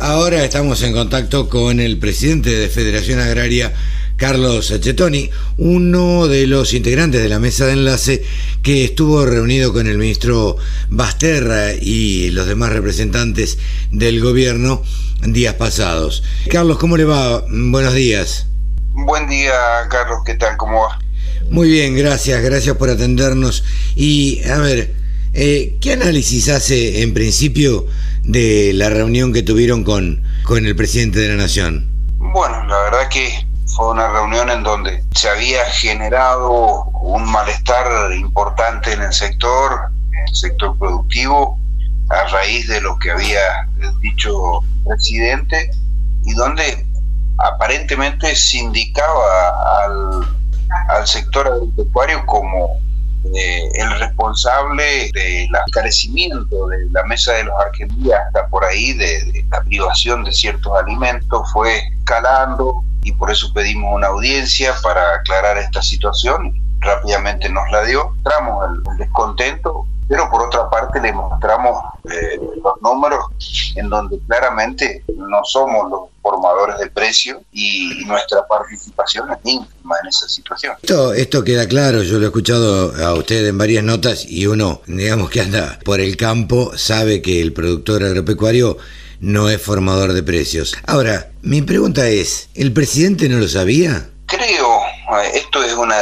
Ahora estamos en contacto con el presidente de Federación Agraria, Carlos Chetoni, uno de los integrantes de la mesa de enlace que estuvo reunido con el ministro Basterra y los demás representantes del gobierno días pasados. Carlos, ¿cómo le va? Buenos días. Buen día, Carlos, ¿qué tal? ¿Cómo va? Muy bien, gracias, gracias por atendernos. Y a ver, eh, ¿qué análisis hace en principio de la reunión que tuvieron con, con el presidente de la Nación? Bueno, la verdad que fue una reunión en donde se había generado un malestar importante en el sector, en el sector productivo, a raíz de lo que había dicho el presidente y donde aparentemente se indicaba al, al sector agropecuario como eh, el responsable del encarecimiento de la mesa de los argentinos hasta por ahí de, la privación de ciertos alimentos fue escalando y por eso pedimos una audiencia para aclarar esta situación. Rápidamente nos la dio, entramos el descontento pero por otra parte le mostramos eh, los números en donde claramente no somos los formadores de precio y nuestra participación es ínfima en esa situación. Esto, esto queda claro, yo lo he escuchado a usted en varias notas y uno, digamos que anda por el campo, sabe que el productor agropecuario no es formador de precios. Ahora, mi pregunta es, ¿el presidente no lo sabía? Creo, eh, esto es una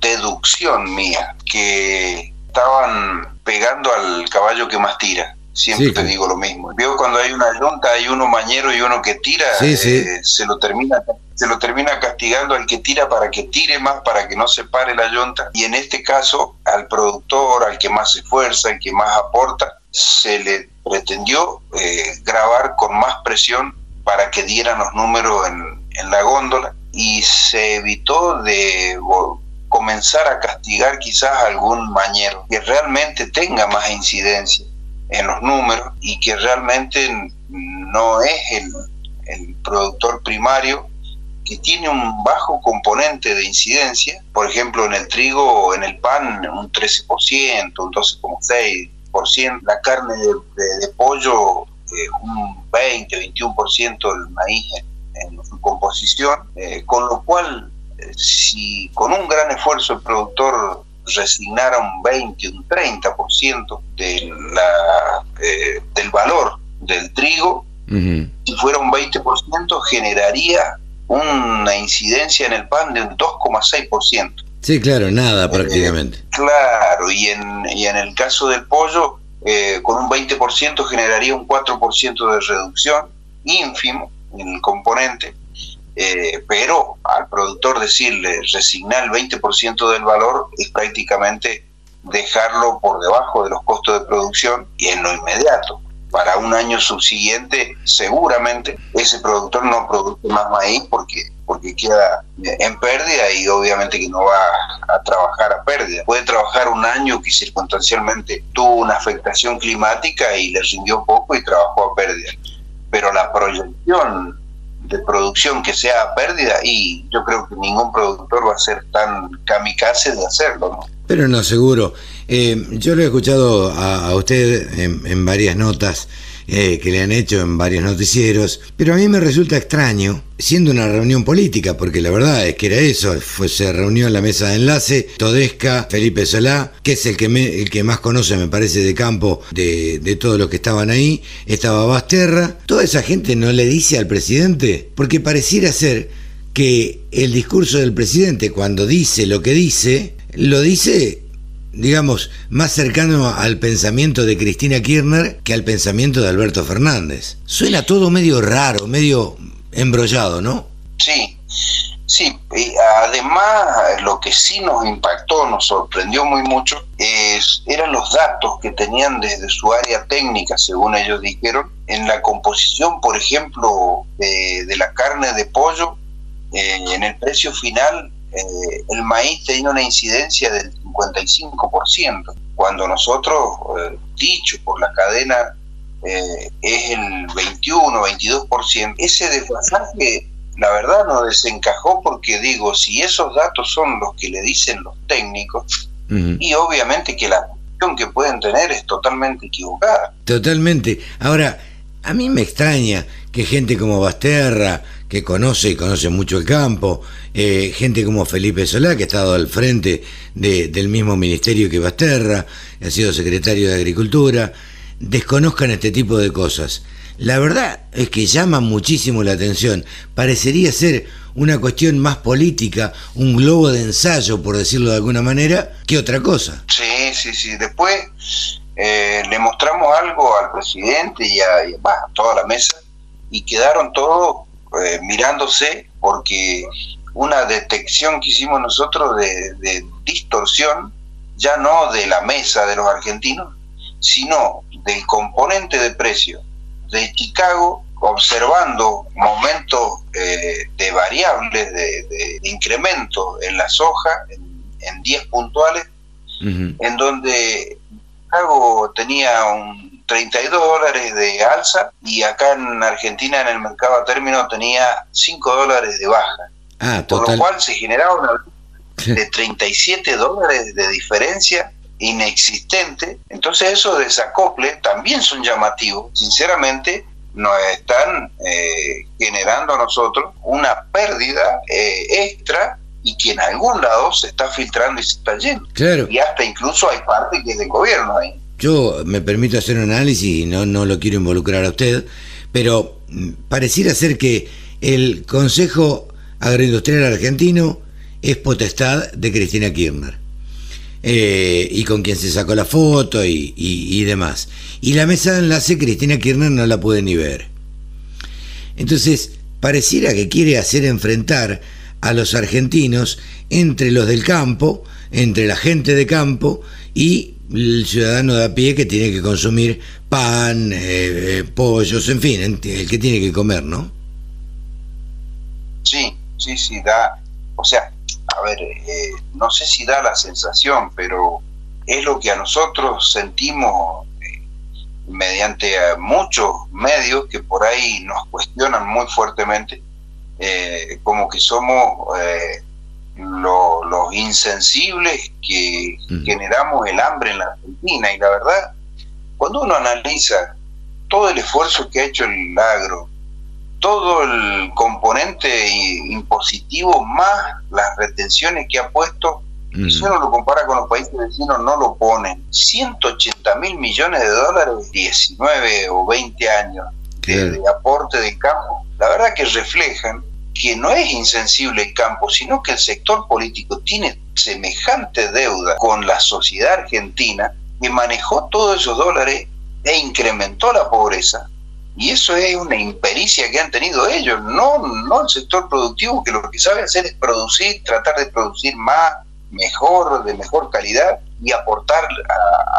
deducción mía, que estaban pegando al caballo que más tira. Siempre te digo lo mismo. Veo cuando hay una yunta, hay uno mañero y uno que tira, eh, se lo termina se lo termina castigando al que tira para que tire más, para que no se pare la yunta. Y en este caso, al productor, al que más se esfuerza, al que más aporta, se le pretendió eh, grabar con más presión para que dieran los números en, en la góndola y se evitó de comenzar a castigar quizás a algún mañero que realmente tenga más incidencia en los números y que realmente no es el, el productor primario que tiene un bajo componente de incidencia, por ejemplo en el trigo en el pan un 13%, un 12,6%, la carne de, pollo eh, un 20, 21% del maíz en, su composición, eh, con lo cual si con un gran esfuerzo el productor resignara un 20, un 30% de la, eh, del valor del trigo, si fuera un 20%, generaría una incidencia en el pan de un 2,6%. Sí, claro, nada prácticamente. claro, y en, y en el caso del pollo, eh, con un 20% generaría un 4% de reducción, ínfimo en el componente, eh, pero al productor decirle resignar el 20% del valor es prácticamente dejarlo por debajo de los costos de producción y en lo inmediato. Para un año subsiguiente, seguramente ese productor no produce más maíz porque, porque queda en pérdida y obviamente que no va a trabajar a pérdida. Puede trabajar un año que circunstancialmente tuvo una afectación climática y le rindió poco y trabajó a pérdida. Pero la proyección de producción que sea pérdida y yo creo que ningún productor va a ser tan kamikaze de hacerlo, ¿no? Pero no, seguro. Eh, yo lo he escuchado a, usted en, varias notas eh, que le han hecho en varios noticieros, pero a mí me resulta extraño, siendo una reunión política, porque la verdad es que era eso, fue, se reunió en la mesa de enlace, Todesca, Felipe Solá, que es el que, el que más conoce, me parece, de campo de, de todos los que estaban ahí, estaba Basterra, toda esa gente no le dice al presidente, porque pareciera ser que el discurso del presidente, cuando dice lo que dice, lo dice digamos, más cercano al pensamiento de Cristina Kirchner que al pensamiento de Alberto Fernández. Suena todo medio raro, medio embrollado, ¿no? Sí, sí. además, lo que sí nos impactó, nos sorprendió muy mucho, es, eran los datos que tenían desde su área técnica, según ellos dijeron, en la composición, por ejemplo, de, la carne de pollo, eh, en el precio final, eh, el maíz tenía una incidencia del 55%, cuando nosotros, eh, dicho por la cadena, eh, es el 21, 22%. Ese desfasaje, la verdad, no desencajó porque digo, si esos datos son los que le dicen los técnicos, y obviamente que la cuestión que pueden tener es totalmente equivocada. Totalmente. Ahora, a mí me extraña que gente como Basterra, que conoce y conoce mucho el campo, eh, gente como Felipe Solá, que ha estado al frente del mismo ministerio que Basterra, ha sido secretario de Agricultura, desconozcan este tipo de cosas. La verdad es que llama muchísimo la atención. Parecería ser una cuestión más política, un globo de ensayo, por decirlo de alguna manera, que otra cosa. Sí, sí, sí. Después eh, le mostramos algo al presidente y a, toda la mesa y quedaron todos eh, mirándose porque una detección que hicimos nosotros de distorsión, ya no de la mesa de los argentinos, sino del componente de precio de Chicago, observando momentos eh, de variables, de, incremento en la soja, en 10 puntuales, en donde Chicago tenía un 32 dólares de alza y acá en Argentina en el mercado a término tenía 5 dólares de baja. Ah, Por lo cual se generaba una de 37 dólares de diferencia inexistente. Entonces esos desacople también son llamativos. Sinceramente, nos están eh, generando a nosotros una pérdida eh, extra y que en algún lado se está filtrando y se está yendo. Y hasta incluso hay parte que es del gobierno ahí. Yo me permito hacer un análisis y no, no lo quiero involucrar a usted, pero mm, pareciera ser que el Consejo Agroindustrial Argentino es potestad de Cristina Kirchner. Eh, y con quien se sacó la foto y, demás. Y la mesa de enlace Cristina Kirchner no la puede ni ver. Entonces, pareciera que quiere hacer enfrentar a los argentinos entre los del campo, entre la gente de campo y el ciudadano de a pie que tiene que consumir pan, eh, eh, pollos, en fin, el que tiene que comer, ¿no? Sí, sí, sí, da. O sea, a ver, eh, no sé si da la sensación, pero es lo que a nosotros sentimos eh, mediante muchos medios que por ahí nos cuestionan muy fuertemente, eh, como que somos los insensibles que generamos el hambre en la Argentina. Y la verdad, cuando uno analiza todo el esfuerzo que ha hecho el agro, todo el componente impositivo más las retenciones que ha puesto, si uno lo compara con los países vecinos, no lo ponen. 180 mil millones de dólares, 19 o 20 años de, aporte de campo, la verdad que reflejan que no es insensible el campo, sino que el sector político tiene semejante deuda con la sociedad argentina que manejó todos esos dólares e incrementó la pobreza. Y eso es una impericia que han tenido ellos, no, no el sector productivo, que lo que sabe hacer es producir, tratar de producir más, mejor, de mejor calidad y aportar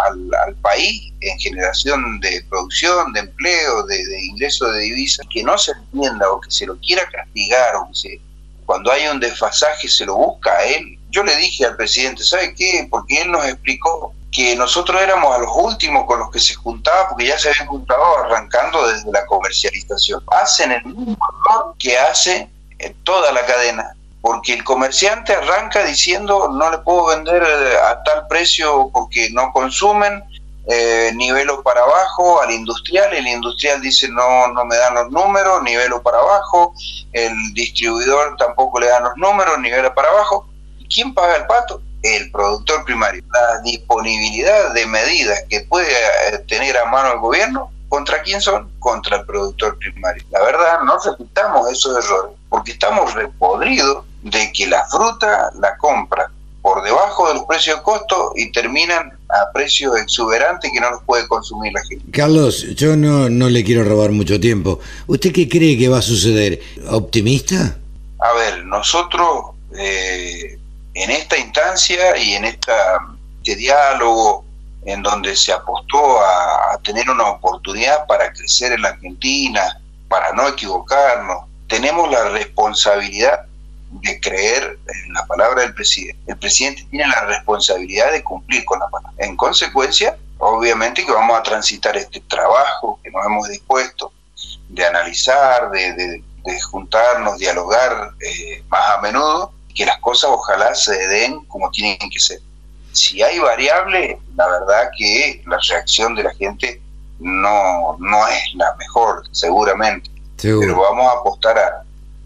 al, país en generación de producción, de empleo, de, de ingreso de divisas, que no se entienda o que se lo quiera castigar o que se, cuando hay un desfasaje se lo busca a él. Yo le dije al presidente, ¿sabe qué? Porque él nos explicó que nosotros éramos a los últimos con los que se juntaba, porque ya se habían juntado arrancando desde la comercialización. Hacen el mismo error que hace en toda la cadena, porque el comerciante arranca diciendo no le puedo vender eh, a tal precio porque no consumen, eh, nivelo para abajo al industrial, el industrial dice no, no me dan los números, nivelo para abajo, el distribuidor tampoco le dan los números, nivelo para abajo. ¿Y quién paga el pato? el productor primario. La disponibilidad de medidas que puede eh, tener a mano el gobierno, ¿contra quién son? Contra el productor primario. La verdad, no repitamos esos errores, porque estamos repodridos de que la fruta la compra por debajo de los precios de costo y terminan a precios exuberantes que no los puede consumir la gente. Carlos, yo no, no le quiero robar mucho tiempo. ¿Usted qué cree que va a suceder? ¿Optimista? A ver, nosotros eh, en esta instancia y en esta, este diálogo en donde se apostó a, tener una oportunidad para crecer en la Argentina, para no equivocarnos, tenemos la responsabilidad de creer en la palabra del presidente. El presidente tiene la responsabilidad de cumplir con la palabra. En consecuencia, obviamente que vamos a transitar este trabajo que nos hemos dispuesto de analizar, de, juntarnos, dialogar eh, más a menudo que las cosas ojalá se den como tienen que ser. Si hay variable, la verdad que la reacción de la gente no, no es la mejor, seguramente. Pero vamos a apostar a,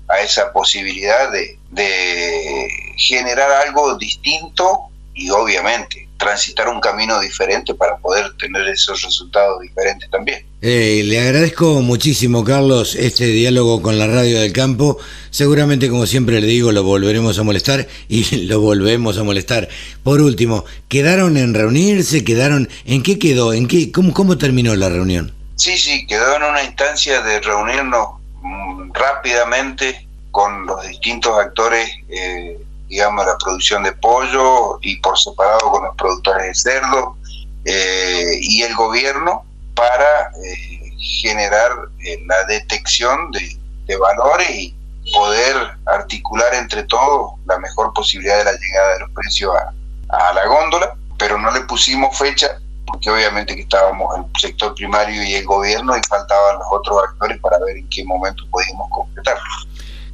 a esa posibilidad de, de generar algo distinto y obviamente transitar un camino diferente para poder tener esos resultados diferentes también. Eh, le agradezco muchísimo, Carlos, este diálogo con la radio del campo. Seguramente, como siempre le digo, lo volveremos a molestar y lo volvemos a molestar. Por último, ¿quedaron en reunirse? ¿Quedaron en qué quedó? ¿En qué cómo, cómo terminó la reunión? Sí, sí, quedó en una instancia de reunirnos rápidamente con los distintos actores eh, digamos, la producción de pollo y por separado con los productores de cerdo eh, y el gobierno para eh, generar eh, la detección de, valores y poder articular entre todos la mejor posibilidad de la llegada de los precios a, a la góndola, pero no le pusimos fecha porque obviamente que estábamos en el sector primario y el gobierno y faltaban los otros actores para ver en qué momento podíamos completarlo.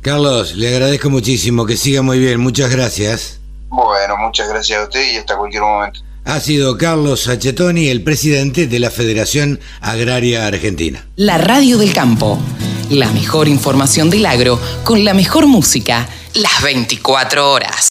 Carlos, le agradezco muchísimo, que siga muy bien, muchas gracias. Bueno, muchas gracias a usted y hasta cualquier momento. Ha sido Carlos Sachetoni, el presidente de la Federación Agraria Argentina. La Radio del Campo, la mejor información del agro con la mejor música, las 24 horas.